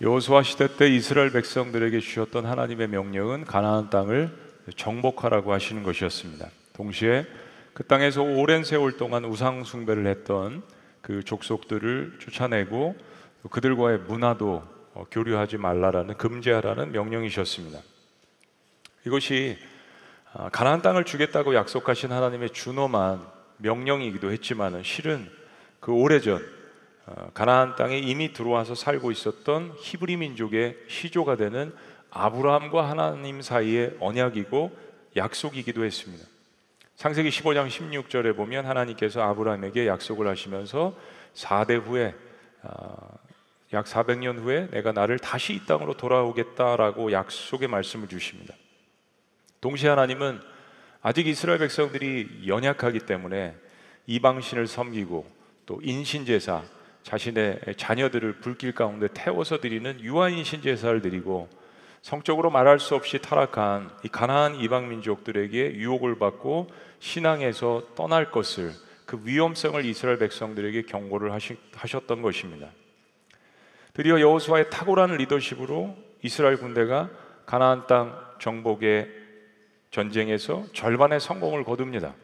여호수아 시대 때 이스라엘 백성들에게 주셨던 하나님의 명령은 가나안 땅을 정복하라고 하시는 것이었습니다. 동시에 그 땅에서 오랜 세월 동안 우상 숭배를 했던 그 족속들을 쫓아내고 그들과의 문화도 어, 교류하지 말라라는 금지하라는 명령이셨습니다. 이것이 아, 가나안 땅을 주겠다고 약속하신 하나님의 준엄한 명령이기도 했지만은 실은 그 오래전 어, 가나안 땅에 이미 들어와서 살고 있었던 히브리 민족의 시조가 되는 아브라함과 하나님 사이의 언약이고 약속이기도 했습니다. 창세기 15장 16절에 보면 하나님께서 아브라함에게 약속을 하시면서 4대 후에 어, 약 400년 후에 내가 나를 다시 이 땅으로 돌아오겠다라고 약속의 말씀을 주십니다. 동시에 하나님은 아직 이스라엘 백성들이 연약하기 때문에 이방신을 섬기고 또 인신제사 자신의 자녀들을 불길 가운데 태워서 드리는 유아인신 제사를 드리고 성적으로 말할 수 없이 타락한 이 가나안 이방 민족들에게 유혹을 받고 신앙에서 떠날 것을 그 위험성을 이스라엘 백성들에게 경고를 하셨던 것입니다. 드디어 여호수아의 탁월한 리더십으로 이스라엘 군대가 가나안 땅 정복의 전쟁에서 절반의 성공을 거둡니다.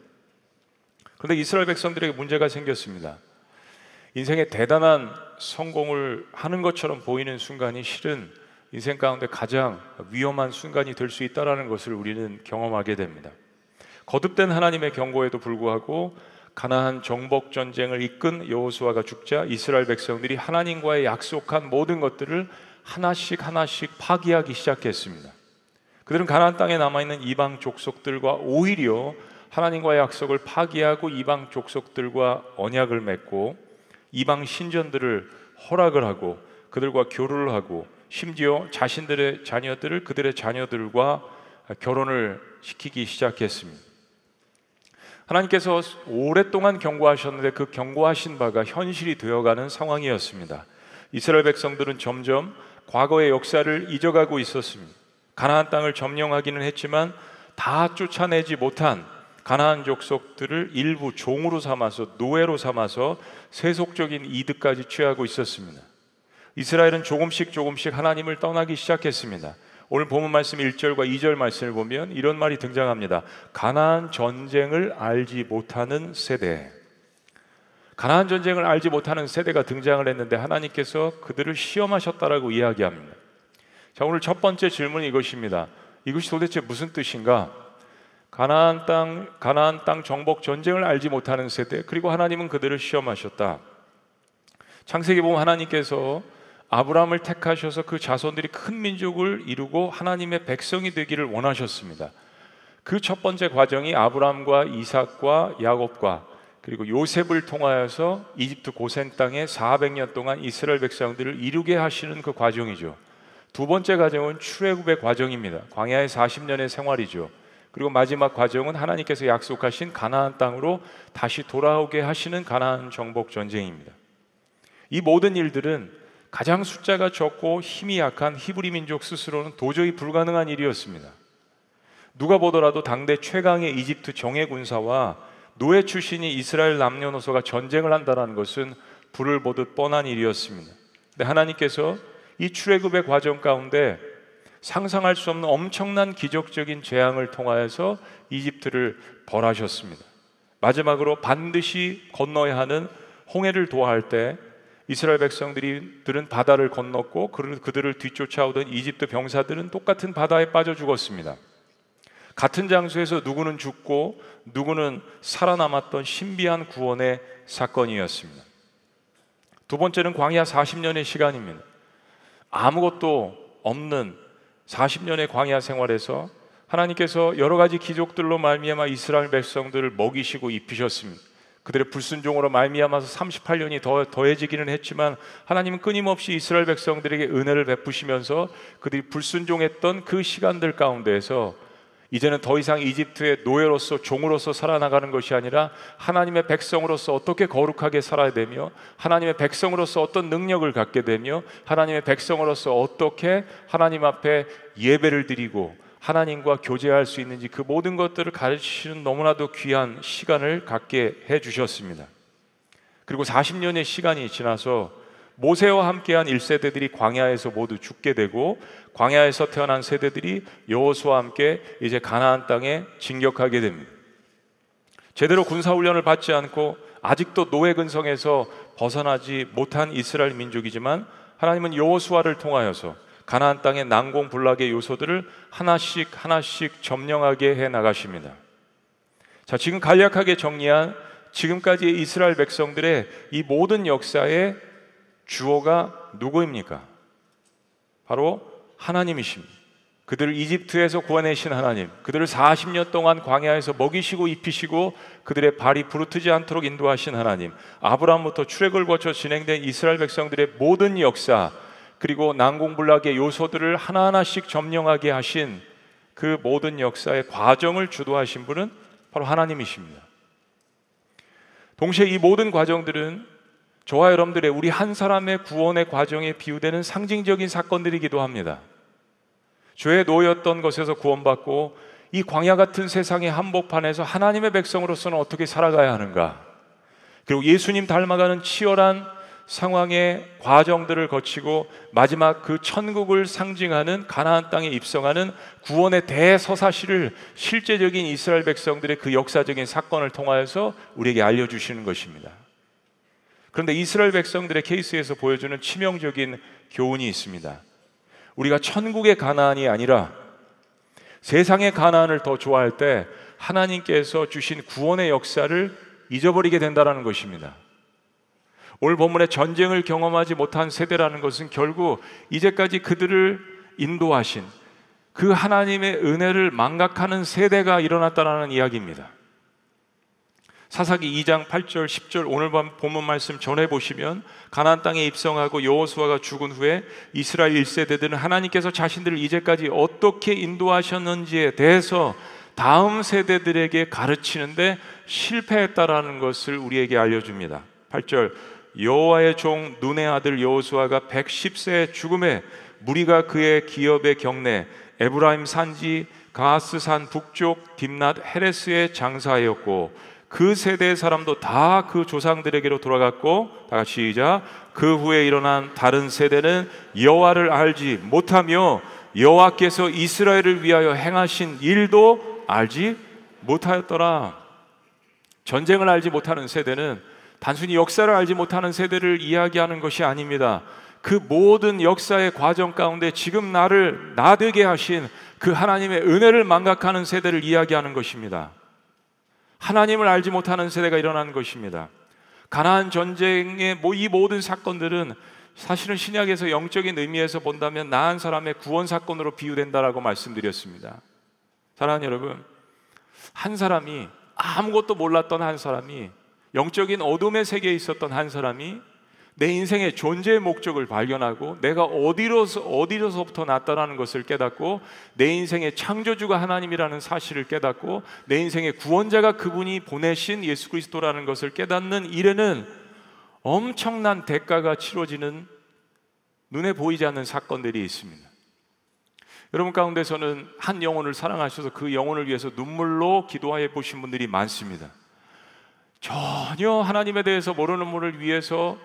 그런데 이스라엘 백성들에게 문제가 생겼습니다. 인생의 대단한 성공을 하는 것처럼 보이는 순간이 실은 인생 가운데 가장 위험한 순간이 될 수 있다라는 것을 우리는 경험하게 됩니다. 거듭된 하나님의 경고에도 불구하고 가나안 정복 전쟁을 이끈 여호수아가 죽자 이스라엘 백성들이 하나님과의 약속한 모든 것들을 하나씩 하나씩 파기하기 시작했습니다. 그들은 가나안 땅에 남아 있는 이방 족속들과 오히려 하나님과의 약속을 파기하고 이방 족속들과 언약을 맺고 이방 신전들을 허락을 하고 그들과 교류를 하고 심지어 자신들의 자녀들을 그들의 자녀들과 결혼을 시키기 시작했습니다. 하나님께서 오랫동안 경고하셨는데 그 경고하신 바가 현실이 되어가는 상황이었습니다. 이스라엘 백성들은 점점 과거의 역사를 잊어가고 있었습니다. 가나안 땅을 점령하기는 했지만 다 쫓아내지 못한 가나안 족속들을 일부 종으로 삼아서 노예로 삼아서 세속적인 이득까지 취하고 있었습니다. 이스라엘은 조금씩 조금씩 하나님을 떠나기 시작했습니다. 오늘 본문 말씀 1절과 2절 말씀을 보면 이런 말이 등장합니다. 가나안 전쟁을 알지 못하는 세대. 가나안 전쟁을 알지 못하는 세대가 등장을 했는데 하나님께서 그들을 시험하셨다라고 이야기합니다. 자, 오늘 첫 번째 질문은 이것입니다. 이것이 도대체 무슨 뜻인가? 가나안 땅 가나안 땅 정복 전쟁을 알지 못하는 세대 그리고 하나님은 그들을 시험하셨다. 창세기 보면 하나님께서 아브라함을 택하셔서 그 자손들이 큰 민족을 이루고 하나님의 백성이 되기를 원하셨습니다. 그 첫 번째 과정이 아브라함과 이삭과 야곱과 그리고 요셉을 통하여서 이집트 고센 땅에 400년 동안 이스라엘 백성들을 이루게 하시는 그 과정이죠. 두 번째 과정은 출애굽의 과정입니다. 광야의 40년의 생활이죠. 그리고 마지막 과정은 하나님께서 약속하신 가나안 땅으로 다시 돌아오게 하시는 가나안 정복 전쟁입니다. 이 모든 일들은 가장 숫자가 적고 힘이 약한 히브리 민족 스스로는 도저히 불가능한 일이었습니다. 누가 보더라도 당대 최강의 이집트 정예 군사와 노예 출신이 이스라엘 남녀노소가 전쟁을 한다는 것은 불을 보듯 뻔한 일이었습니다. 근데 하나님께서 이 출애굽의 과정 가운데 상상할 수 없는 엄청난 기적적인 재앙을 통하여서 이집트를 벌하셨습니다. 마지막으로 반드시 건너야 하는 홍해를 도하할 때 이스라엘 백성들은 바다를 건넜고 그들을 뒤쫓아오던 이집트 병사들은 똑같은 바다에 빠져 죽었습니다. 같은 장소에서 누구는 죽고 누구는 살아남았던 신비한 구원의 사건이었습니다. 두 번째는 광야 40년의 시간입니다. 아무것도 없는 40년의 광야 생활에서 하나님께서 여러 가지 기적들로 말미암아 이스라엘 백성들을 먹이시고 입히셨습니다. 그들의 불순종으로 말미암아서 38년이 더 더해지기는 했지만 하나님은 끊임없이 이스라엘 백성들에게 은혜를 베푸시면서 그들이 불순종했던 그 시간들 가운데에서 이제는 더 이상 이집트의 노예로서 종으로서 살아나가는 것이 아니라 하나님의 백성으로서 어떻게 거룩하게 살아야 되며 하나님의 백성으로서 어떤 능력을 갖게 되며 하나님의 백성으로서 어떻게 하나님 앞에 예배를 드리고 하나님과 교제할 수 있는지 그 모든 것들을 가르치시는 너무나도 귀한 시간을 갖게 해 주셨습니다. 그리고 40년의 시간이 지나서 모세와 함께한 1세대들이 광야에서 모두 죽게 되고 광야에서 태어난 세대들이 여호수아와 함께 이제 가나안 땅에 진격하게 됩니다. 제대로 군사 훈련을 받지 않고 아직도 노예 근성에서 벗어나지 못한 이스라엘 민족이지만 하나님은 여호수아를 통하여서 가나안 땅의 난공 불락의 요소들을 하나씩 하나씩 점령하게 해 나가십니다. 자, 지금 간략하게 정리한 지금까지의 이스라엘 백성들의 이 모든 역사의 주어가 누구입니까? 바로 하나님이십니다. 그들을 이집트에서 구원내신 하나님, 그들을 40년 동안 광야에서 먹이시고 입히시고 그들의 발이 부르트지 않도록 인도하신 하나님, 아브라함부터 출애굽을 거쳐 진행된 이스라엘 백성들의 모든 역사, 그리고 난공불락의 요소들을 하나하나씩 점령하게 하신 그 모든 역사의 과정을 주도하신 분은 바로 하나님이십니다. 동시에 이 모든 과정들은 저와 여러분들의 우리 한 사람의 구원의 과정에 비유되는 상징적인 사건들이기도 합니다. 죄에 놓였던 것에서 구원받고 이 광야 같은 세상의 한복판에서 하나님의 백성으로서는 어떻게 살아가야 하는가? 그리고 예수님 닮아가는 치열한 상황의 과정들을 거치고 마지막 그 천국을 상징하는 가나안 땅에 입성하는 구원의 대서사시를 실제적인 이스라엘 백성들의 그 역사적인 사건을 통하여서 우리에게 알려 주시는 것입니다. 그런데 이스라엘 백성들의 케이스에서 보여주는 치명적인 교훈이 있습니다. 우리가 천국의 가나안이 아니라 세상의 가나안을 더 좋아할 때 하나님께서 주신 구원의 역사를 잊어버리게 된다는 것입니다. 오늘 본문에 전쟁을 경험하지 못한 세대라는 것은 결국 이제까지 그들을 인도하신 그 하나님의 은혜를 망각하는 세대가 일어났다라는 이야기입니다. 사사기 2장 8절 10절 오늘 밤 본문 말씀 전해 보시면 가나안 땅에 입성하고 여호수아가 죽은 후에 이스라엘 1세대들은 하나님께서 자신들을 이제까지 어떻게 인도하셨는지에 대해서 다음 세대들에게 가르치는데 실패했다라는 것을 우리에게 알려줍니다. 8절 여호와의 종 눈의 아들 여호수아가 110세의 죽음에 무리가 그의 기업의 경내 에브라임 산지 가스 산 북쪽 딥낫 헤레스의 장사였고 그 세대의 사람도 다 그 조상들에게로 돌아갔고 다 같이 시작 그 후에 일어난 다른 세대는 여호와를 알지 못하며 여호와께서 이스라엘을 위하여 행하신 일도 알지 못하였더라. 전쟁을 알지 못하는 세대는 단순히 역사를 알지 못하는 세대를 이야기하는 것이 아닙니다. 그 모든 역사의 과정 가운데 지금 나를 나되게 하신 그 하나님의 은혜를 망각하는 세대를 이야기하는 것입니다. 하나님을 알지 못하는 세대가 일어난 것입니다. 가나안 전쟁의 이 모든 사건들은 사실은 신약에서 영적인 의미에서 본다면 나한 사람의 구원 사건으로 비유된다라고 말씀드렸습니다. 사랑하는 여러분, 한 사람이 아무것도 몰랐던 한 사람이 영적인 어둠의 세계에 있었던 한 사람이 내 인생의 존재의 목적을 발견하고 내가 어디로서 어디로서부터 났다라는 것을 깨닫고 내 인생의 창조주가 하나님이라는 사실을 깨닫고 내 인생의 구원자가 그분이 보내신 예수 그리스도라는 것을 깨닫는 일에는 엄청난 대가가 치러지는 눈에 보이지 않는 사건들이 있습니다. 여러분 가운데서는 한 영혼을 사랑하셔서 그 영혼을 위해서 눈물로 기도해 보신 분들이 많습니다. 전혀 하나님에 대해서 모르는 분을 위해서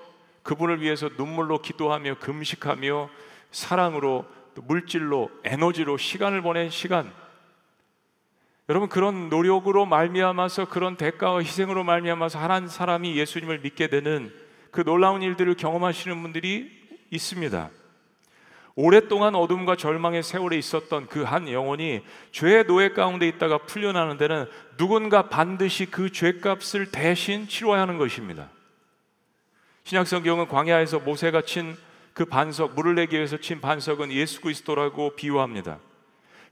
그분을 위해서 눈물로 기도하며 금식하며 사랑으로 물질로 에너지로 시간을 보낸 시간 여러분 그런 노력으로 말미암아서 그런 대가와 희생으로 말미암아서 한 사람이 예수님을 믿게 되는 그 놀라운 일들을 경험하시는 분들이 있습니다. 오랫동안 어둠과 절망의 세월에 있었던 그 한 영혼이 죄의 노예 가운데 있다가 풀려나는 데는 누군가 반드시 그 죄값을 대신 치러야 하는 것입니다. 신약 성경은 광야에서 모세가 친 그 반석 물을 내기 위해서 친 반석은 예수 그리스도라고 비유합니다.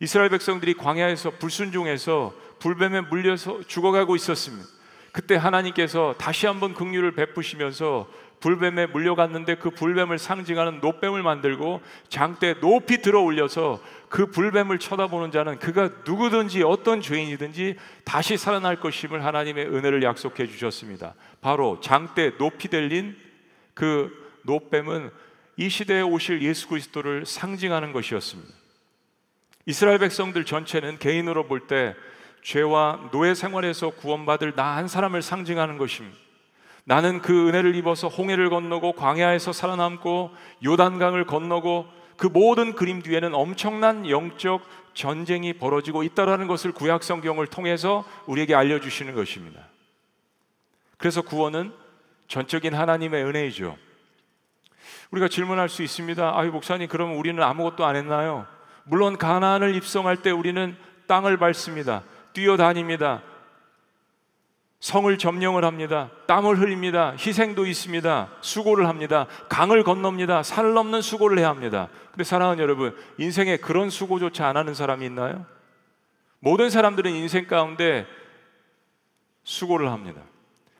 이스라엘 백성들이 광야에서 불순종해서 불뱀에 물려서 죽어가고 있었습니다. 그때 하나님께서 다시 한번 긍휼을 베푸시면서 불뱀에 물려갔는데 그 불뱀을 상징하는 노뱀을 만들고 장대 높이 들어 올려서 그 불뱀을 쳐다보는 자는 그가 누구든지 어떤 죄인이든지 다시 살아날 것임을 하나님의 은혜를 약속해 주셨습니다. 바로 장대 높이 들린 그 노뱀은 이 시대에 오실 예수 그리스도를 상징하는 것이었습니다. 이스라엘 백성들 전체는 개인으로 볼 때 죄와 노예 생활에서 구원받을 나 한 사람을 상징하는 것입니다. 나는 그 은혜를 입어서 홍해를 건너고 광야에서 살아남고 요단강을 건너고 그 모든 그림 뒤에는 엄청난 영적 전쟁이 벌어지고 있다라는 것을 구약 성경을 통해서 우리에게 알려 주시는 것입니다. 그래서 구원은 전적인 하나님의 은혜이죠. 우리가 질문할 수 있습니다. 아유 목사님 그러면 우리는 아무것도 안 했나요? 물론 가나안을 입성할 때 우리는 땅을 밟습니다. 뛰어다닙니다. 성을 점령을 합니다. 땀을 흘립니다. 희생도 있습니다. 수고를 합니다. 강을 건넙니다. 산을 넘는 수고를 해야 합니다. 근데 사랑하는 여러분, 인생에 그런 수고조차 안 하는 사람이 있나요? 모든 사람들은 인생 가운데 수고를 합니다.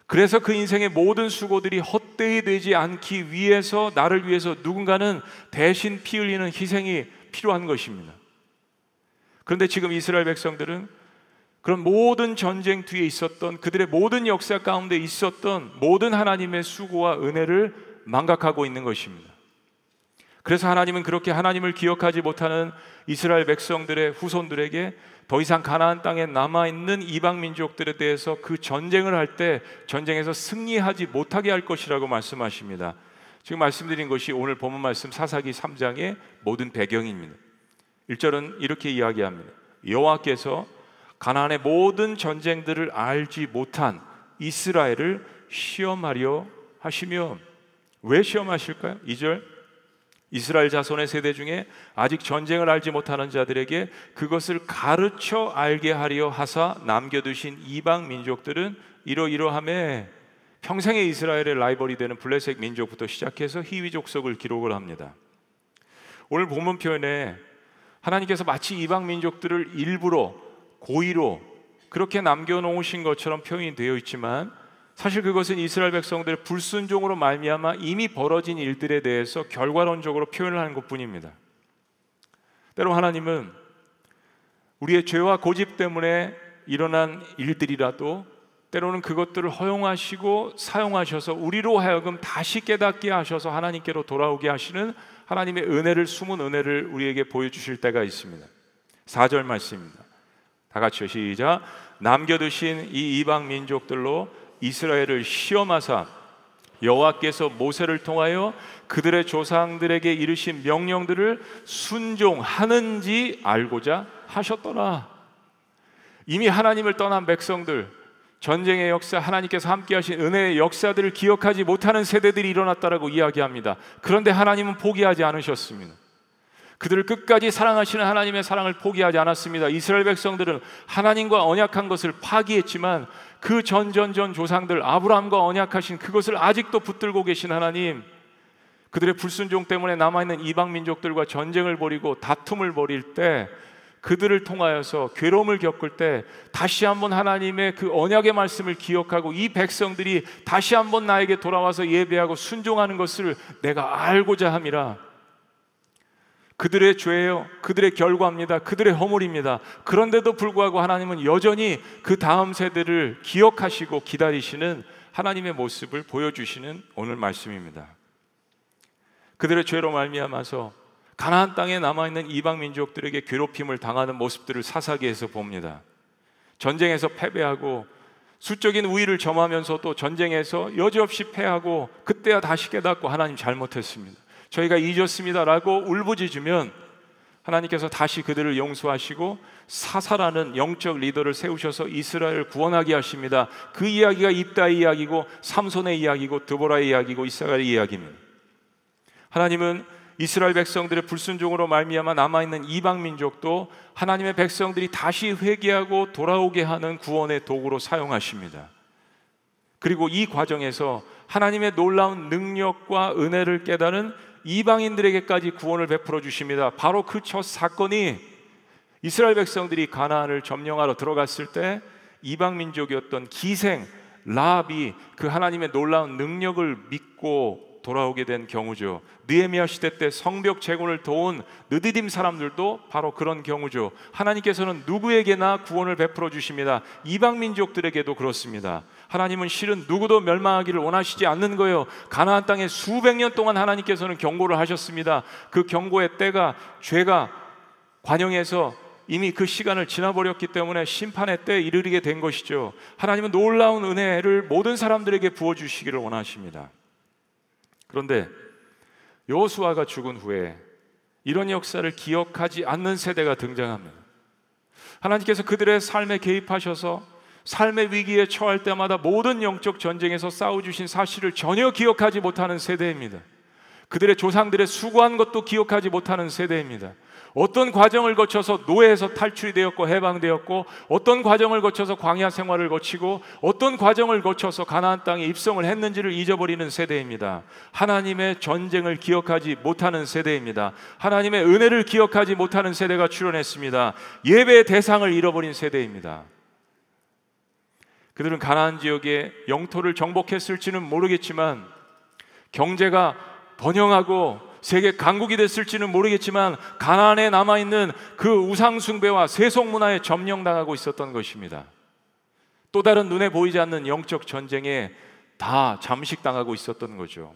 그래서 그 인생의 모든 수고들이 헛되이 되지 않기 위해서 나를 위해서 누군가는 대신 피 흘리는 희생이 필요한 것입니다. 그런데 지금 이스라엘 백성들은 그런 모든 전쟁 뒤에 있었던 그들의 모든 역사 가운데 있었던 모든 하나님의 수고와 은혜를 망각하고 있는 것입니다. 그래서 하나님은 그렇게 하나님을 기억하지 못하는 이스라엘 백성들의 후손들에게 더 이상 가나안 땅에 남아 있는 이방 민족들에 대해서 그 전쟁을 할 때 전쟁에서 승리하지 못하게 할 것이라고 말씀하십니다. 지금 말씀드린 것이 오늘 본문 말씀 사사기 3장의 모든 배경입니다. 1절은 이렇게 이야기합니다. 여호와께서 가나안의 모든 전쟁들을 알지 못한 이스라엘을 시험하려 하시며 왜 시험하실까요? 2절 이스라엘 자손의 세대 중에 아직 전쟁을 알지 못하는 자들에게 그것을 가르쳐 알게 하려 하사 남겨두신 이방 민족들은 이러이러함에 평생의 이스라엘의 라이벌이 되는 블레셋 민족부터 시작해서 희위 족속을 기록을 합니다. 오늘 본문 표현에 하나님께서 마치 이방 민족들을 일부러 고의로 그렇게 남겨놓으신 것처럼 표현이 되어 있지만 사실 그것은 이스라엘 백성들의 불순종으로 말미암아 이미 벌어진 일들에 대해서 결과론적으로 표현을 하는 것뿐입니다. 때로 하나님은 우리의 죄와 고집 때문에 일어난 일들이라도 때로는 그것들을 허용하시고 사용하셔서 우리로 하여금 다시 깨닫게 하셔서 하나님께로 돌아오게 하시는 하나님의 은혜를 숨은 은혜를 우리에게 보여주실 때가 있습니다. 4절 말씀입니다. 다 같이요 시작. 남겨두신 이 이방 민족들로 이스라엘을 시험하사 여호와께서 모세를 통하여 그들의 조상들에게 이르신 명령들을 순종하는지 알고자 하셨더라. 이미 하나님을 떠난 백성들, 전쟁의 역사, 하나님께서 함께 하신 은혜의 역사들을 기억하지 못하는 세대들이 일어났다라고 이야기합니다. 그런데 하나님은 포기하지 않으셨습니다. 그들을 끝까지 사랑하시는 하나님의 사랑을 포기하지 않았습니다. 이스라엘 백성들은 하나님과 언약한 것을 파기했지만 그 전전전 조상들 아브라함과 언약하신 그것을 아직도 붙들고 계신 하나님 그들의 불순종 때문에 남아있는 이방 민족들과 전쟁을 벌이고 다툼을 벌일 때 그들을 통하여서 괴로움을 겪을 때 다시 한번 하나님의 그 언약의 말씀을 기억하고 이 백성들이 다시 한번 나에게 돌아와서 예배하고 순종하는 것을 내가 알고자 함이라 그들의 죄예요. 그들의 결과입니다. 그들의 허물입니다. 그런데도 불구하고 하나님은 여전히 그 다음 세대를 기억하시고 기다리시는 하나님의 모습을 보여주시는 오늘 말씀입니다. 그들의 죄로 말미암아서 가나안 땅에 남아 있는 이방 민족들에게 괴롭힘을 당하는 모습들을 사사기에서 봅니다. 전쟁에서 패배하고 수적인 우위를 점하면서도 전쟁에서 여지없이 패하고 그때야 다시 깨닫고 하나님 잘못했습니다. 저희가 잊었습니다라고 울부짖으면 하나님께서 다시 그들을 용서하시고 사사라는 영적 리더를 세우셔서 이스라엘을 구원하게 하십니다. 그 이야기가 입다의 이야기고 삼손의 이야기고 드보라의 이야기고 이스라엘의 이야기입니다. 하나님은 이스라엘 백성들의 불순종으로 말미암아 남아 있는 이방 민족도 하나님의 백성들이 다시 회개하고 돌아오게 하는 구원의 도구로 사용하십니다. 그리고 이 과정에서 하나님의 놀라운 능력과 은혜를 깨달은 이방인들에게까지 구원을 베풀어 주십니다. 바로 그 첫 사건이 이스라엘 백성들이 가나안을 점령하러 들어갔을 때 이방 민족이었던 기생 라합이 그 하나님의 놀라운 능력을 믿고 돌아오게 된 경우죠. 느헤미야 시대 때 성벽 재건을 도운 느디딤 사람들도 바로 그런 경우죠. 하나님께서는 누구에게나 구원을 베풀어 주십니다. 이방 민족들에게도 그렇습니다. 하나님은 실은 누구도 멸망하기를 원하시지 않는 거예요. 가나안 땅에 수백 년 동안 하나님께서는 경고를 하셨습니다. 그 경고의 때가 죄가 관영해서 이미 그 시간을 지나버렸기 때문에 심판의 때에 이르게 된 것이죠. 하나님은 놀라운 은혜를 모든 사람들에게 부어주시기를 원하십니다. 그런데 여호수아가 죽은 후에 이런 역사를 기억하지 않는 세대가 등장합니다. 하나님께서 그들의 삶에 개입하셔서 삶의 위기에 처할 때마다 모든 영적 전쟁에서 싸워 주신 사실을 전혀 기억하지 못하는 세대입니다. 그들의 조상들의 수고한 것도 기억하지 못하는 세대입니다. 어떤 과정을 거쳐서 노예에서 탈출이 되었고 해방되었고 어떤 과정을 거쳐서 광야 생활을 거치고 어떤 과정을 거쳐서 가나안 땅에 입성을 했는지를 잊어버리는 세대입니다. 하나님의 전쟁을 기억하지 못하는 세대입니다. 하나님의 은혜를 기억하지 못하는 세대가 출현했습니다. 예배의 대상을 잃어버린 세대입니다. 그들은 가나안 지역의 영토를 정복했을지는 모르겠지만 경제가 번영하고 세계 강국이 됐을지는 모르겠지만 가나안에 남아 있는 그 우상 숭배와 세속 문화에 점령당하고 있었던 것입니다. 또 다른 눈에 보이지 않는 영적 전쟁에 다 잠식당하고 있었던 거죠.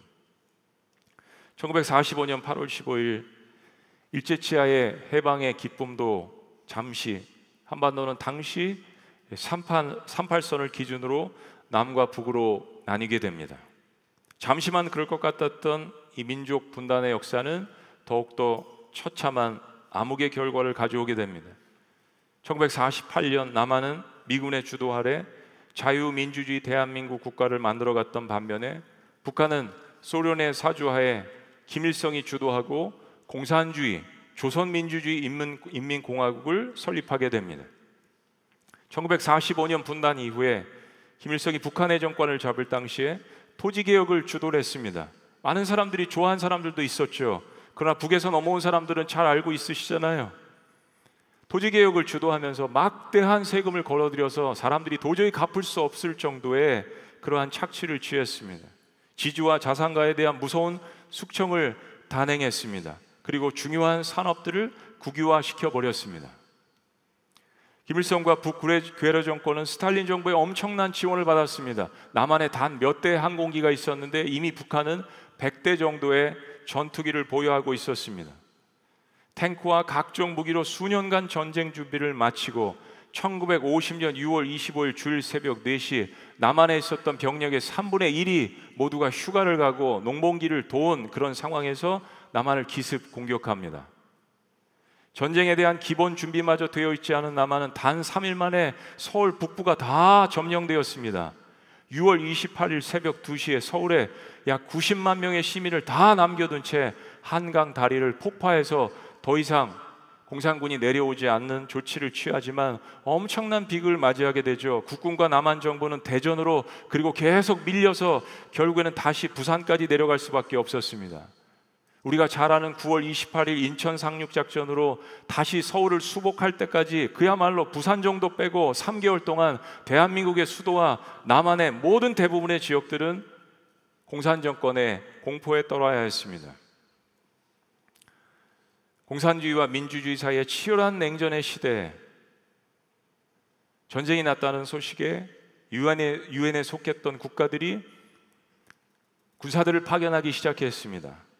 1945년 8월 15일 일제치하의 해방의 기쁨도 잠시 한반도는 당시 38, 38선을 기준으로 남과 북으로 나뉘게 됩니다. 잠시만 그럴 것 같았던 이 민족 분단의 역사는 더욱더 처참한 암흑의 결과를 가져오게 됩니다. 1948년 남한은 미군의 주도 아래 자유민주주의 대한민국 국가를 만들어갔던 반면에 북한은 소련의 사주하에 김일성이 주도하고 공산주의 조선민주주의 인민, 인민공화국을 설립하게 됩니다. 1945년 분단 이후에 김일성이 북한의 정권을 잡을 당시에 토지 개혁을 주도를 했습니다. 많은 사람들이 좋아한 사람들도 있었죠. 그러나 북에서 넘어온 사람들은 잘 알고 있으시잖아요. 토지 개혁을 주도하면서 막대한 세금을 걸어들여서 사람들이 도저히 갚을 수 없을 정도의 그러한 착취를 취했습니다. 지주와 자산가에 대한 무서운 숙청을 단행했습니다. 그리고 중요한 산업들을 국유화 시켜 버렸습니다. 김일성과 북괴뢰 정권은 스탈린 정부의 엄청난 지원을 받았습니다. 남한에 단 몇 대 항공기가 있었는데 이미 북한은 100대 정도의 전투기를 보유하고 있었습니다. 탱크와 각종 무기로 수년간 전쟁 준비를 마치고 1950년 6월 25일 주일 새벽 4시 남한에 있었던 병력의 3분의 1이 모두가 휴가를 가고 농번기를 도운 그런 상황에서 남한을 기습 공격합니다. 전쟁에 대한 기본 준비마저 되어 있지 않은 남한은 단 3일 만에 서울 북부가 다 점령되었습니다. 6월 28일 새벽 2시에 서울에 약 90만 명의 시민을 다 남겨둔 채 한강 다리를 폭파해서 더 이상 공산군이 내려오지 않는 조치를 취하지만 엄청난 비극을 맞이하게 되죠. 국군과 남한 정부는 대전으로 그리고 계속 밀려서 결국에는 다시 부산까지 내려갈 수밖에 없었습니다. 우리가 잘 아는 9월 28일 인천 상륙 작전으로 다시 서울을 수복할 때까지 그야말로 부산 정도 빼고 3개월 동안 대한민국의 수도와 남한의 모든 대부분의 지역들은 공산 정권의 공포에 떨어야 했습니다. 공산주의와 민주주의 사이의 치열한 냉전의 시대에 전쟁이 났다는 소식에 유엔에, 유엔에 속했던 국가들이 군사들을 파견하기 시작했습니다.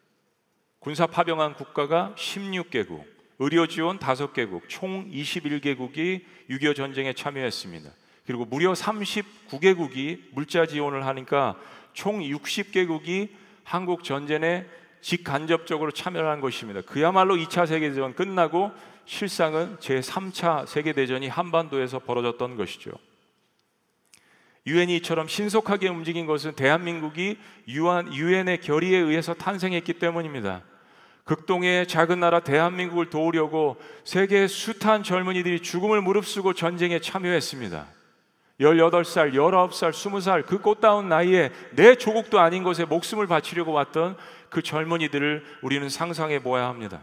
군사 파병한 국가가 16개국, 의료 지원 5개국, 총 21개국이 6.25 전쟁에 참여했습니다. 그리고 무려 39개국이 물자 지원을 하니까 총 60개국이 한국 전쟁에 직간접적으로 참여를 한 것입니다. 그야말로 2차 세계대전 끝나고 실상은 제3차 세계대전이 한반도에서 벌어졌던 것이죠. 유엔이 이처럼 신속하게 움직인 것은 대한민국이 유엔의 결의에 의해서 탄생했기 때문입니다. 극동의 작은 나라 대한민국을 도우려고 세계의 숱한 젊은이들이 죽음을 무릅쓰고 전쟁에 참여했습니다. 18살, 19살, 20살 그 꽃다운 나이에 내 조국도 아닌 것에 목숨을 바치려고 왔던 그 젊은이들을 우리는 상상해 보아야 합니다.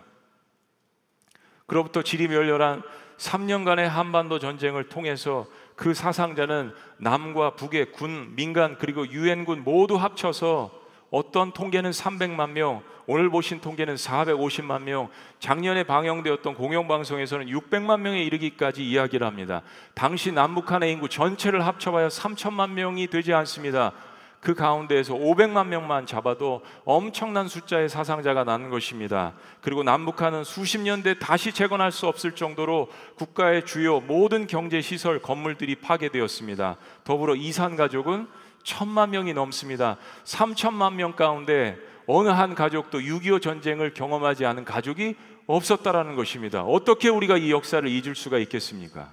그로부터 지리멸렬한 3년간의 한반도 전쟁을 통해서 그 사상자는 남과 북의 군, 민간 그리고 유엔군 모두 합쳐서 어떤 통계는 300만 명, 오늘 보신 통계는 450만 명, 작년에 방영되었던 공영방송에서는 600만 명에 이르기까지 이야기를 합니다. 당시 남북한의 인구 전체를 합쳐봐야 3천만 명이 되지 않습니다. 그 가운데에서 500만 명만 잡아도 엄청난 숫자의 사상자가 나는 것입니다. 그리고 남북한은 수십 년뒤 다시 재건할 수 없을 정도로 국가의 주요 모든 경제 시설 건물들이 파괴되었습니다. 더불어 이산 가족은 천만 명이 넘습니다. 3천만 명 가운데 어느 한 가족도 6.25 전쟁을 경험하지 않은 가족이 없었다라는 것입니다. 어떻게 우리가 이 역사를 잊을 수가 있겠습니까?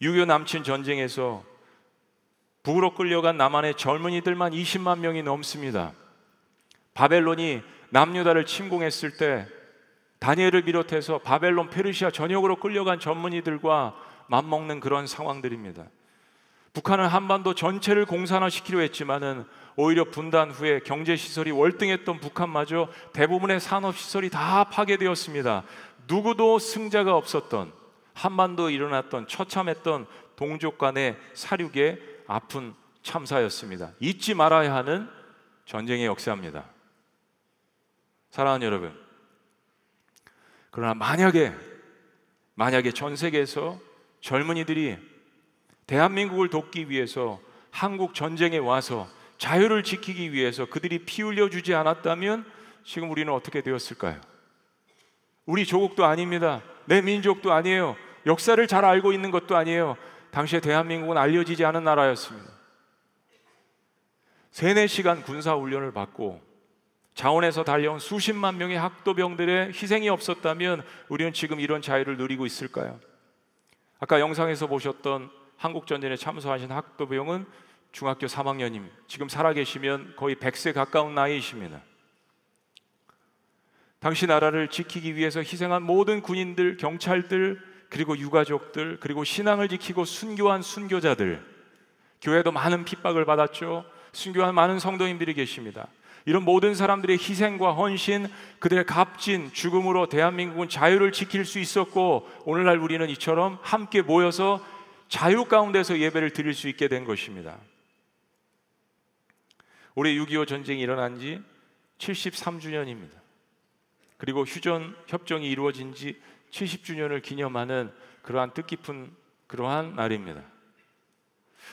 6.25 남친 전쟁에서 북으로 끌려간 남한의 젊은이들만 20만 명이 넘습니다. 바벨론이 남유다를 침공했을 때 다니엘을 비롯해서 바벨론 페르시아 전역으로 끌려간 젊은이들과 맞먹는 그런 상황들입니다. 북한은 한반도 전체를 공산화시키려 했지만은 오히려 분단 후에 경제 시설이 월등했던 북한마저 대부분의 산업 시설이 다 파괴되었습니다. 누구도 승자가 없었던 한반도에 일어났던 처참했던 동족 간의 사륙의 아픈 참사였습니다. 잊지 말아야 하는 전쟁의 역사입니다. 사랑하는 여러분. 그러나 만약에 만약에 전 세계에서 젊은이들이 대한민국을 돕기 위해서 한국 전쟁에 와서 자유를 지키기 위해서 그들이 피 흘려 주지 않았다면 지금 우리는 어떻게 되었을까요? 우리 조국도 아닙니다. 내 민족도 아니에요. 역사를 잘 알고 있는 것도 아니에요. 당시에 대한민국은 알려지지 않은 나라였습니다. 세네 시간 군사 훈련을 받고 자원에서 달려온 수십만 명의 학도병들의 희생이 없었다면 우리는 지금 이런 자유를 누리고 있을까요? 아까 영상에서 보셨던 한국 전쟁에 참석하신 학도병은 중학교 3학년님. 지금 살아계시면 거의 100세 가까운 나이이십니다. 당시 나라를 지키기 위해서 희생한 모든 군인들, 경찰들, 그리고 유가족들, 그리고 신앙을 지키고 순교한 순교자들, 교회도 많은 핍박을 받았죠. 순교한 많은 성도님들이 계십니다. 이런 모든 사람들의 희생과 헌신, 그들의 값진 죽음으로 대한민국은 자유를 지킬 수 있었고, 오늘날 우리는 이처럼 함께 모여서 자유 가운데서 예배를 드릴 수 있게 된 것입니다. 올해 6.25 전쟁이 일어난 지 73주년입니다. 그리고 휴전 협정이 이루어진 지 70주년을 기념하는 그러한 뜻깊은 그러한 날입니다.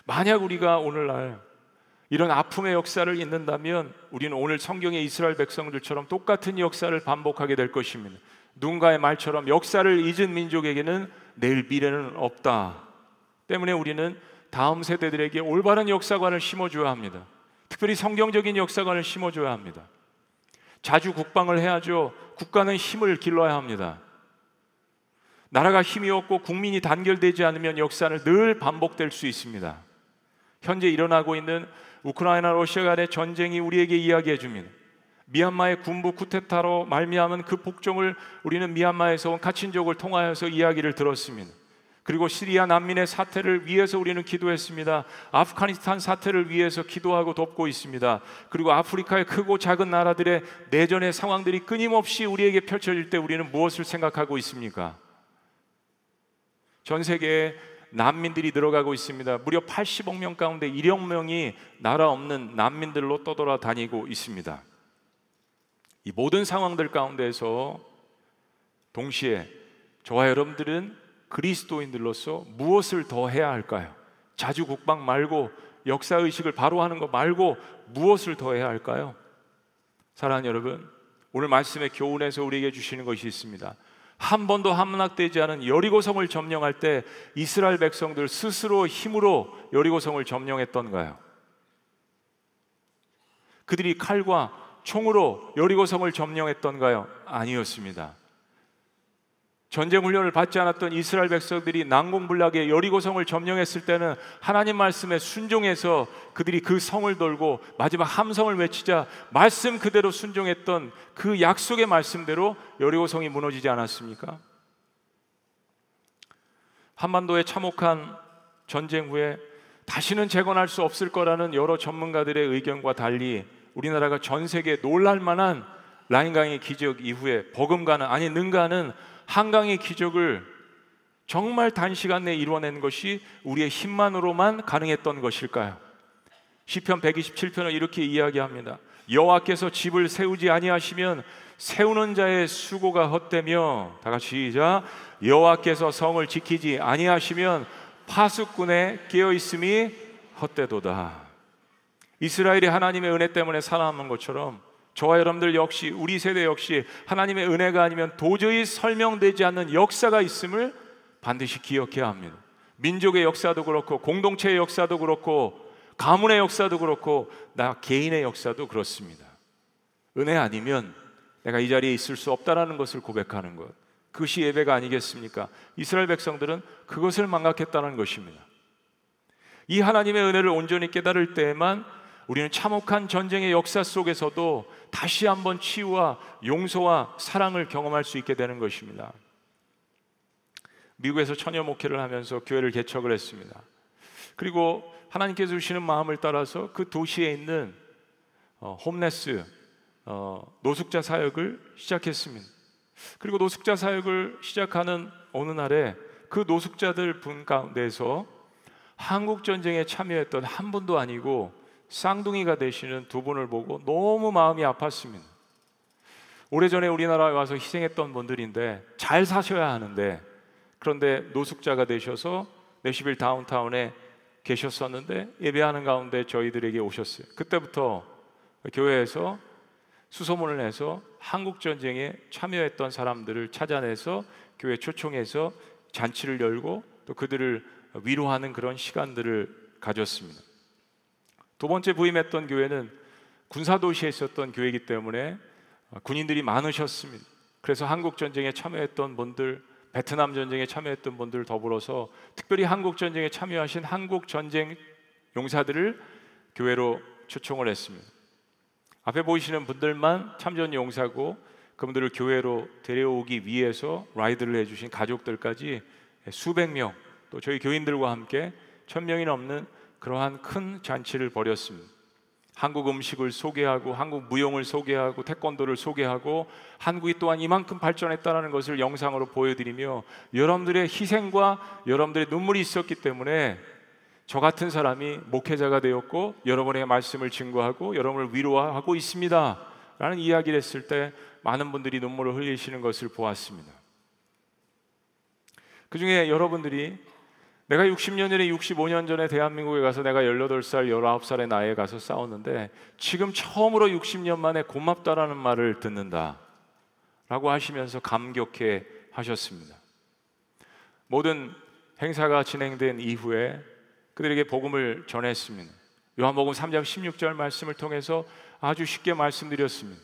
만약 우리가 오늘날 이런 아픔의 역사를 잊는다면 우리는 오늘 성경의 이스라엘 백성들처럼 똑같은 역사를 반복하게 될 것입니다. 누군가의 말처럼 역사를 잊은 민족에게는 내일 미래는 없다. 때문에 우리는 다음 세대들에게 올바른 역사관을 심어줘야 합니다. 특별히 성경적인 역사관을 심어줘야 합니다. 자주 국방을 해야죠. 국가는 힘을 길러야 합니다. 나라가 힘이 없고 국민이 단결되지 않으면 역사는 늘 반복될 수 있습니다. 현재 일어나고 있는 우크라이나 러시아 간의 전쟁이 우리에게 이야기해 줍니다. 미얀마의 군부 쿠데타로 말미암은 그 복종을 우리는 미얀마에서 온 가친족을 통하여서 이야기를 들었습니다. 그리고 시리아 난민의 사태를 위해서 우리는 기도했습니다. 아프가니스탄 사태를 위해서 기도하고 돕고 있습니다. 그리고 아프리카의 크고 작은 나라들의 내전의 상황들이 끊임없이 우리에게 펼쳐질 때 우리는 무엇을 생각하고 있습니까? 전 세계에 난민들이 늘어가고 있습니다. 무려 80억 명 가운데 1억 명이 나라 없는 난민들로 떠돌아 다니고 있습니다. 이 모든 상황들 가운데서 동시에 저와 여러분들은 그리스도인들로서 무엇을 더 해야 할까요? 자주 국방 말고 역사 의식을 바로 하는 것 말고 무엇을 더 해야 할까요? 사랑하는 여러분, 오늘 말씀의 교훈에서 우리에게 주시는 것이 있습니다. 한 번도 함락되지 않은 여리고성을 점령할 때 이스라엘 백성들 스스로 힘으로 여리고성을 점령했던가요? 그들이 칼과 총으로 여리고성을 점령했던가요? 아니었습니다. 전쟁 훈련을 받지 않았던 이스라엘 백성들이 난공불락의 여리고성을 점령했을 때는 하나님 말씀에 순종해서 그들이 그 성을 돌고 마지막 함성을 외치자 말씀 그대로 순종했던 그 약속의 말씀대로 여리고성이 무너지지 않았습니까? 한반도의 참혹한 전쟁 후에 다시는 재건할 수 없을 거라는 여러 전문가들의 의견과 달리 우리나라가 전 세계 놀랄 만한 라인강의 기적 이후에 버금가는 아니 능가는 한강의 기적을 정말 단시간 내에 이루어낸 것이 우리의 힘만으로만 가능했던 것일까요? 시편 127편은 이렇게 이야기합니다. 여호와께서 집을 세우지 아니하시면 세우는 자의 수고가 헛되며 다 같이 시작 여호와께서 성을 지키지 아니하시면 파수꾼의 깨어 있음이 헛되도다. 이스라엘이 하나님의 은혜 때문에 살아남은 것처럼 저와 여러분들 역시 우리 세대 역시 하나님의 은혜가 아니면 도저히 설명되지 않는 역사가 있음을 반드시 기억해야 합니다. 민족의 역사도 그렇고 공동체의 역사도 그렇고 가문의 역사도 그렇고 나 개인의 역사도 그렇습니다. 은혜 아니면 내가 이 자리에 있을 수 없다라는 것을 고백하는 것. 그것이 예배가 아니겠습니까? 이스라엘 백성들은 그것을 망각했다는 것입니다. 이 하나님의 은혜를 온전히 깨달을 때에만 우리는 참혹한 전쟁의 역사 속에서도 다시 한번 치유와 용서와 사랑을 경험할 수 있게 되는 것입니다. 미국에서 처녀 목회를 하면서 교회를 개척을 했습니다. 그리고 하나님께서 주시는 마음을 따라서 그 도시에 있는 어, 홈레스 어, 노숙자 사역을 시작했습니다. 그리고 노숙자 사역을 시작하는 어느 날에 그 노숙자들 분 가운데서 한국 전쟁에 참여했던 한 분도 아니고 쌍둥이가 되시는 두 분을 보고 너무 마음이 아팠습니다. 오래전에 우리나라에 와서 희생했던 분들인데 잘 사셔야 하는데 그런데 노숙자가 되셔서 내시빌 다운타운에 계셨었는데 예배하는 가운데 저희들에게 오셨어요. 그때부터 교회에서 수소문을 내서 한국 전쟁에 참여했던 사람들을 찾아내서 교회 초청해서 잔치를 열고 또 그들을 위로하는 그런 시간들을 가졌습니다. 두 번째 부임했던 교회는 군사도시에 있었던 교회이기 때문에 군인들이 많으셨습니다. 그래서 한국 전쟁에 참여했던 분들, 베트남 전쟁에 참여했던 분들 더불어서 특별히 한국 전쟁에 참여하신 한국 전쟁 용사들을 교회로 초청을 했습니다. 앞에 보이시는 분들만 참전 용사고 그분들을 교회로 데려오기 위해서 라이드를 해주신 가족들까지 수백 명, 또 저희 교인들과 함께 천 명이 넘는 그러한 큰 잔치를 벌였습니다. 한국 음식을 소개하고 한국 무용을 소개하고 태권도를 소개하고 한국이 또한 이만큼 발전했다는 것을 영상으로 보여드리며 여러분들의 희생과 여러분들의 눈물이 있었기 때문에 저 같은 사람이 목회자가 되었고 여러분의 말씀을 증거하고 여러분을 위로하고 있습니다. 라는 이야기를 했을 때 많은 분들이 눈물을 흘리시는 것을 보았습니다. 그 중에 여러분들이 내가 60년 전에 65년 전에 대한민국에 가서 내가 18살, 19살의 나이에 가서 싸웠는데 지금 처음으로 60년 만에 고맙다라는 말을 듣는다. 라고 하시면서 감격해 하셨습니다. 모든 행사가 진행된 이후에 그들에게 복음을 전했습니다. 요한복음 3장 16절 말씀을 통해서 아주 쉽게 말씀드렸습니다.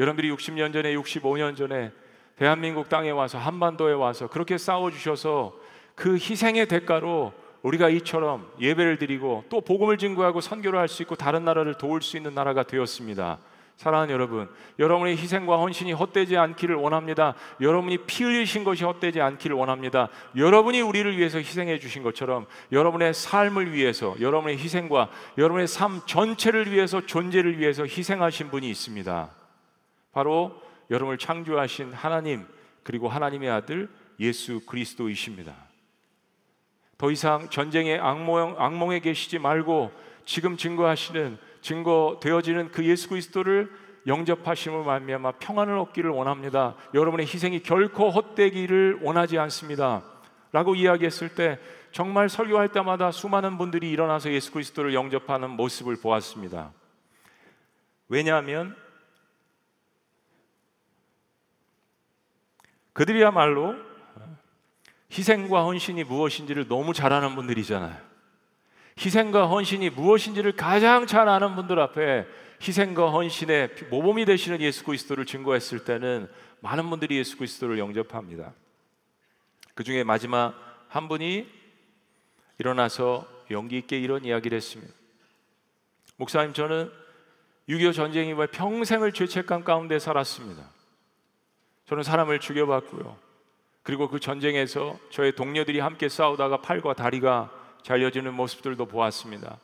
여러분들이 60년 전에 65년 전에 대한민국 땅에 와서 한반도에 와서 그렇게 싸워 주셔서 그 희생의 대가로 우리가 이처럼 예배를 드리고 또 복음을 증거하고 선교를 할 수 있고 다른 나라를 도울 수 있는 나라가 되었습니다. 사랑하는 여러분, 여러분의 희생과 헌신이 헛되지 않기를 원합니다. 여러분이 피 흘리신 것이 헛되지 않기를 원합니다. 여러분이 우리를 위해서 희생해 주신 것처럼 여러분의 삶을 위해서, 여러분의 희생과 여러분의 삶 전체를 위해서, 존재를 위해서 희생하신 분이 있습니다. 바로 여러분을 창조하신 하나님, 그리고 하나님의 아들 예수 그리스도이십니다. 더 이상 전쟁의 악몽, 악몽에 계시지 말고 지금 증거하시는 증거되어지는 그 예수 그리스도를 영접하심을 말미암아 평안을 얻기를 원합니다. 여러분의 희생이 결코 헛되기를 원하지 않습니다. 라고 이야기했을 때 정말 설교할 때마다 수많은 분들이 일어나서 예수 그리스도를 영접하는 모습을 보았습니다. 왜냐하면 그들이야말로 희생과 헌신이 무엇인지를 너무 잘 아는 분들이잖아요. 희생과 헌신이 무엇인지를 가장 잘 아는 분들 앞에 희생과 헌신의 모범이 되시는 예수 그리스도를 증거했을 때는 많은 분들이 예수 그리스도를 영접합니다. 그 중에 마지막 한 분이 일어나서 용기 있게 이런 이야기를 했습니다. 목사님 저는 6.25 전쟁 이후에 평생을 죄책감 가운데 살았습니다. 저는 사람을 죽여봤고요. 그리고 그 전쟁에서 저의 동료들이 함께 싸우다가 팔과 다리가 잘려지는 모습들도 보았습니다.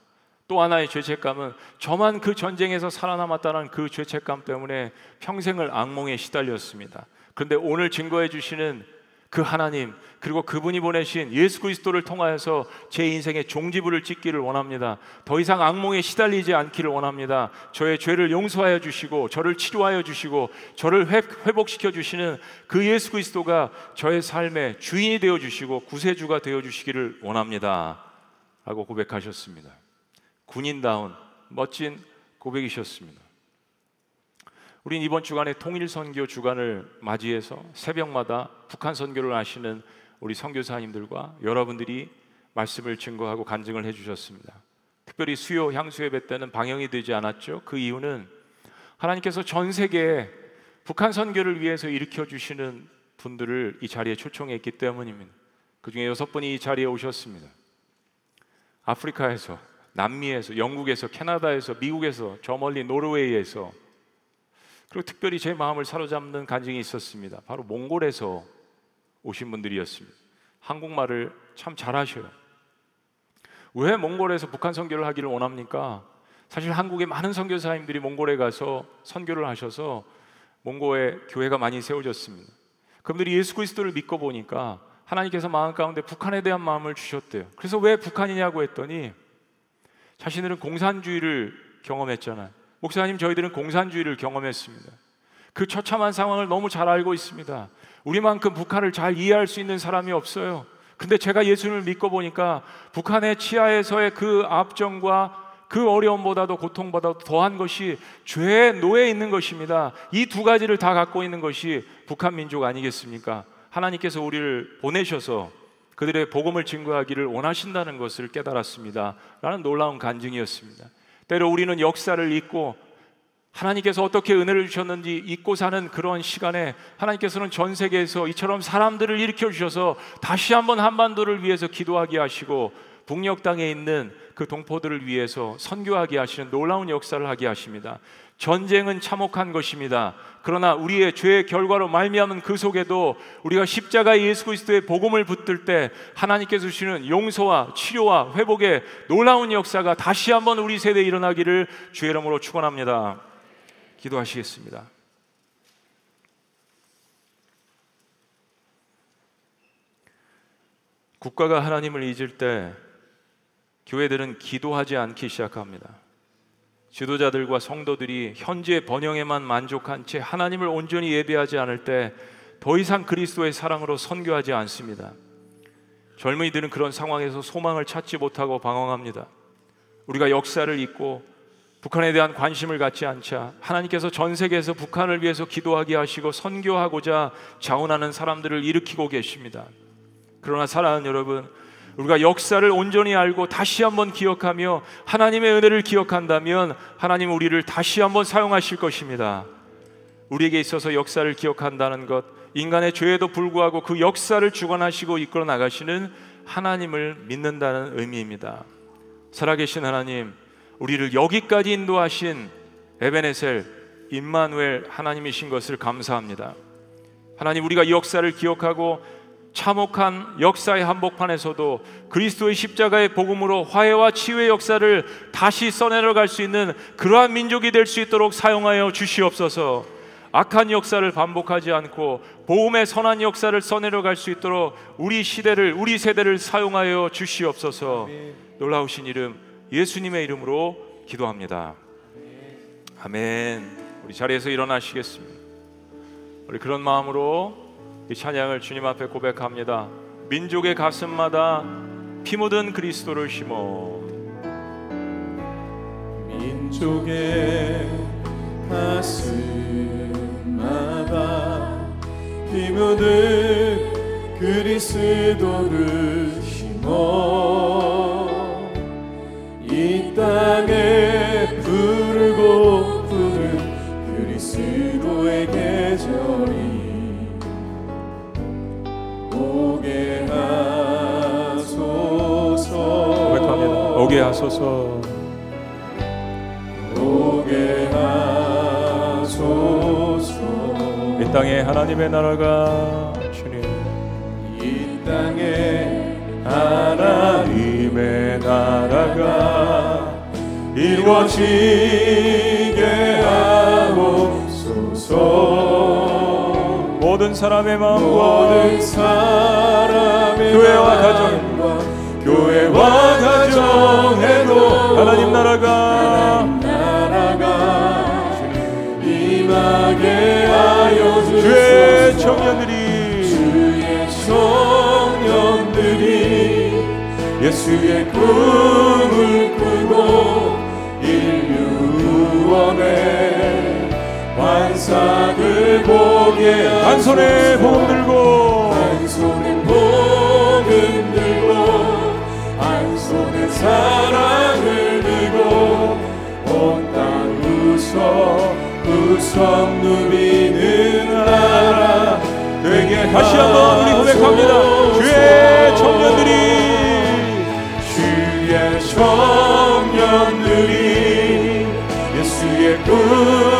또 하나의 죄책감은 저만 그 전쟁에서 살아남았다는 그 죄책감 때문에 평생을 악몽에 시달렸습니다. 그런데 오늘 증거해 주시는 그 하나님 그리고 그분이 보내신 예수 그리스도를 통하여서 제 인생의 종지부를 찍기를 원합니다. 더 이상 악몽에 시달리지 않기를 원합니다. 저의 죄를 용서하여 주시고 저를 치료하여 주시고 저를 회복시켜 주시는 그 예수 그리스도가 저의 삶의 주인이 되어 주시고 구세주가 되어 주시기를 원합니다. 라고 고백하셨습니다. 군인다운 멋진 고백이셨습니다. 우린 이번 주간에 통일 선교 주간을 맞이해서 새벽마다 북한 선교를 하시는 우리 선교사님들과 여러분들이 말씀을 증거하고 간증을 해 주셨습니다. 특별히 수요 향수 예배 때는 방영이 되지 않았죠. 그 이유는 하나님께서 전 세계에 북한 선교를 위해서 일으켜 주시는 분들을 이 자리에 초청했기 때문입니다. 그 중에 여섯 분이 이 자리에 오셨습니다. 아프리카에서, 남미에서, 영국에서, 캐나다에서, 미국에서, 저 멀리 노르웨이에서 그리고 특별히 제 마음을 사로잡는 간증이 있었습니다. 바로 몽골에서 오신 분들이었습니다. 한국말을 참 잘하셔요. 왜 몽골에서 북한 선교를 하기를 원합니까? 사실 한국의 많은 선교사님들이 몽골에 가서 선교를 하셔서 몽골에 교회가 많이 세워졌습니다. 그분들이 예수 그리스도를 믿고 보니까 하나님께서 마음 가운데 북한에 대한 마음을 주셨대요. 그래서 왜 북한이냐고 했더니 자신들은 공산주의를 경험했잖아요. 목사님 저희들은 공산주의를 경험했습니다. 그 처참한 상황을 너무 잘 알고 있습니다. 우리만큼 북한을 잘 이해할 수 있는 사람이 없어요. 근데 제가 예수님을 믿고 보니까 북한의 치하에서의 그 압정과 그 어려움보다도 고통보다도 더한 것이 죄의 노예 있는 것입니다. 이 두 가지를 다 갖고 있는 것이 북한 민족 아니겠습니까? 하나님께서 우리를 보내셔서 그들의 복음을 증거하기를 원하신다는 것을 깨달았습니다. 라는 놀라운 간증이었습니다. 때로 우리는 역사를 잊고 하나님께서 어떻게 은혜를 주셨는지 잊고 사는 그런 시간에 하나님께서는 전 세계에서 이처럼 사람들을 일으켜 주셔서 다시 한번 한반도를 위해서 기도하게 하시고 북녘 땅에 있는 그 동포들을 위해서 선교하게 하시는 놀라운 역사를 하게 하십니다. 전쟁은 참혹한 것입니다. 그러나 우리의 죄의 결과로 말미암은 그 속에도 우리가 십자가 예수 그리스도의 복음을 붙들 때 하나님께서 주시는 용서와 치료와 회복의 놀라운 역사가 다시 한번 우리 세대에 일어나기를 주의 이름으로 축원합니다. 기도하시겠습니다. 국가가 하나님을 잊을 때 교회들은 기도하지 않기 시작합니다. 지도자들과 성도들이 현재 번영에만 만족한 채 하나님을 온전히 예배하지 않을 때 더 이상 그리스도의 사랑으로 선교하지 않습니다. 젊은이들은 그런 상황에서 소망을 찾지 못하고 방황합니다. 우리가 역사를 잊고 북한에 대한 관심을 갖지 않자 하나님께서 전 세계에서 북한을 위해서 기도하게 하시고 선교하고자 자원하는 사람들을 일으키고 계십니다. 그러나 사랑하는 여러분, 우리가 역사를 온전히 알고 다시 한번 기억하며 하나님의 은혜를 기억한다면 하나님 우리를 다시 한번 사용하실 것입니다. 우리에게 있어서 역사를 기억한다는 것, 인간의 죄에도 불구하고 그 역사를 주관하시고 이끌어 나가시는 하나님을 믿는다는 의미입니다. 살아계신 하나님, 우리를 여기까지 인도하신 에베네셀 임마누엘 하나님이신 것을 감사합니다. 하나님 우리가 역사를 기억하고 참혹한 역사의 한복판에서도 그리스도의 십자가의 복음으로 화해와 치유의 역사를 다시 써내려 갈 수 있는 그러한 민족이 될 수 있도록 사용하여 주시옵소서. 악한 역사를 반복하지 않고 복음의 선한 역사를 써내려 갈 수 있도록 우리 시대를 우리 세대를 사용하여 주시옵소서. 놀라우신 이름 예수님의 이름으로 기도합니다. 아멘. 우리 자리에서 일어나시겠습니다. 우리 그런 마음으로 이 찬양을 주님 앞에 고백합니다. 민족의 가슴마다 피 묻은 그리스도를 심어 민족의 가슴마다 피 묻은 그리스도를 심어 이 땅에 부르고 부른 그리스도의 계절이 오게 하소서 고백합니다. 오게 하소서. 오게 하소서 이 땅에 하나님의 나라가 주님 이 땅에 하나님의 나라가 이루어지게 하옵소서 모든 사람의 마음과 모든 사람의 교회와 마음과 교회와 가정에도 하나님 나라가 임하게 하여 주의 주소서. 청년들이 주의 청년들이 예수의 꿈을 꾸고 일 세상을 보게 한 손에 복음 들고. 한 손에 복음 들고 한 손에 사랑을 들고. 온땅 웃어 웃어 누비는 나라 되게 다시 한번 우리 고백합니다. 주의 청년들이. 주의 청년들이 예수의 꿈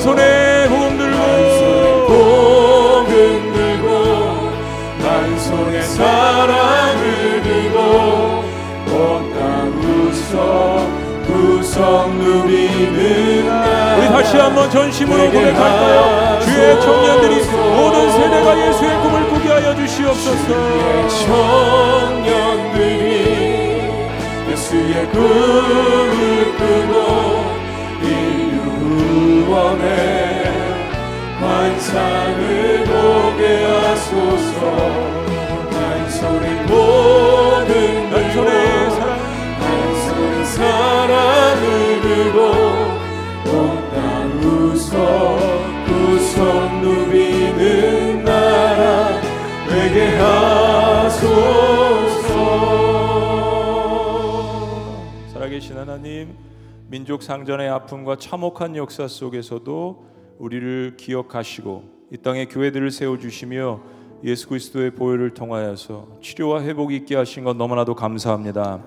손에 복음 들고 복음 들고 한 손에 사랑을 들고 온땅 웃어 구성 누비는 나 우리 다시 한번 전심으로 고백할까요? 주의 청년들이 모든 세대가 예수의 꿈을 꾸게 하여 주시옵소서. 청년들이 예수의 꿈을 꾸고 구원의 환상을 보게 하소서. 한 손에 모든 한 손에 사랑. 한 손에 사랑을 들고 온땅 웃어 구성 누비는 나라 되게 하소서. 살아계신 하나님, 민족 상전의 아픔과 참혹한 역사 속에서도 우리를 기억하시고 이 땅에 교회들을 세워 주시며 예수 그리스도의 보혈을 통하여서 치료와 회복이 있게 하신 것 너무나도 감사합니다.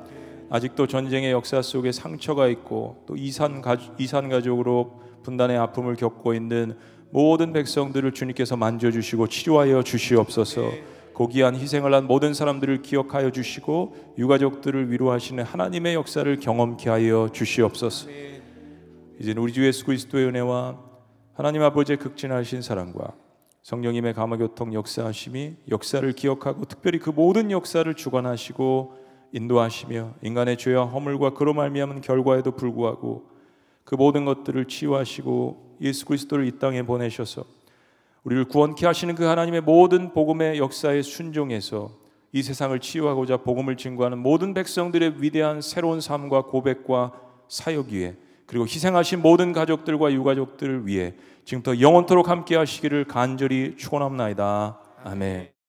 아직도 전쟁의 역사 속에 상처가 있고 또 이산 가 이산 가족으로 분단의 아픔을 겪고 있는 모든 백성들을 주님께서 만져 주시고 치료하여 주시옵소서. 고귀한 희생을 한 모든 사람들을 기억하여 주시고 유가족들을 위로하시는 하나님의 역사를 경험케 하여 주시옵소서. 이제는 우리 주 예수 그리스도의 은혜와 하나님 아버지의 극진하신 사랑과 성령님의 감화교통 역사하심이 역사를 기억하고 특별히 그 모든 역사를 주관하시고 인도하시며 인간의 죄와 허물과 그로 말미암은 결과에도 불구하고 그 모든 것들을 치유하시고 예수 그리스도를 이 땅에 보내셔서 우리를 구원케 하시는 그 하나님의 모든 복음의 역사에 순종해서 이 세상을 치유하고자 복음을 증거하는 모든 백성들의 위대한 새로운 삶과 고백과 사역 위에 그리고 희생하신 모든 가족들과 유가족들을 위해 지금부터 영원토록 함께 하시기를 간절히 축원합나이다. 아멘.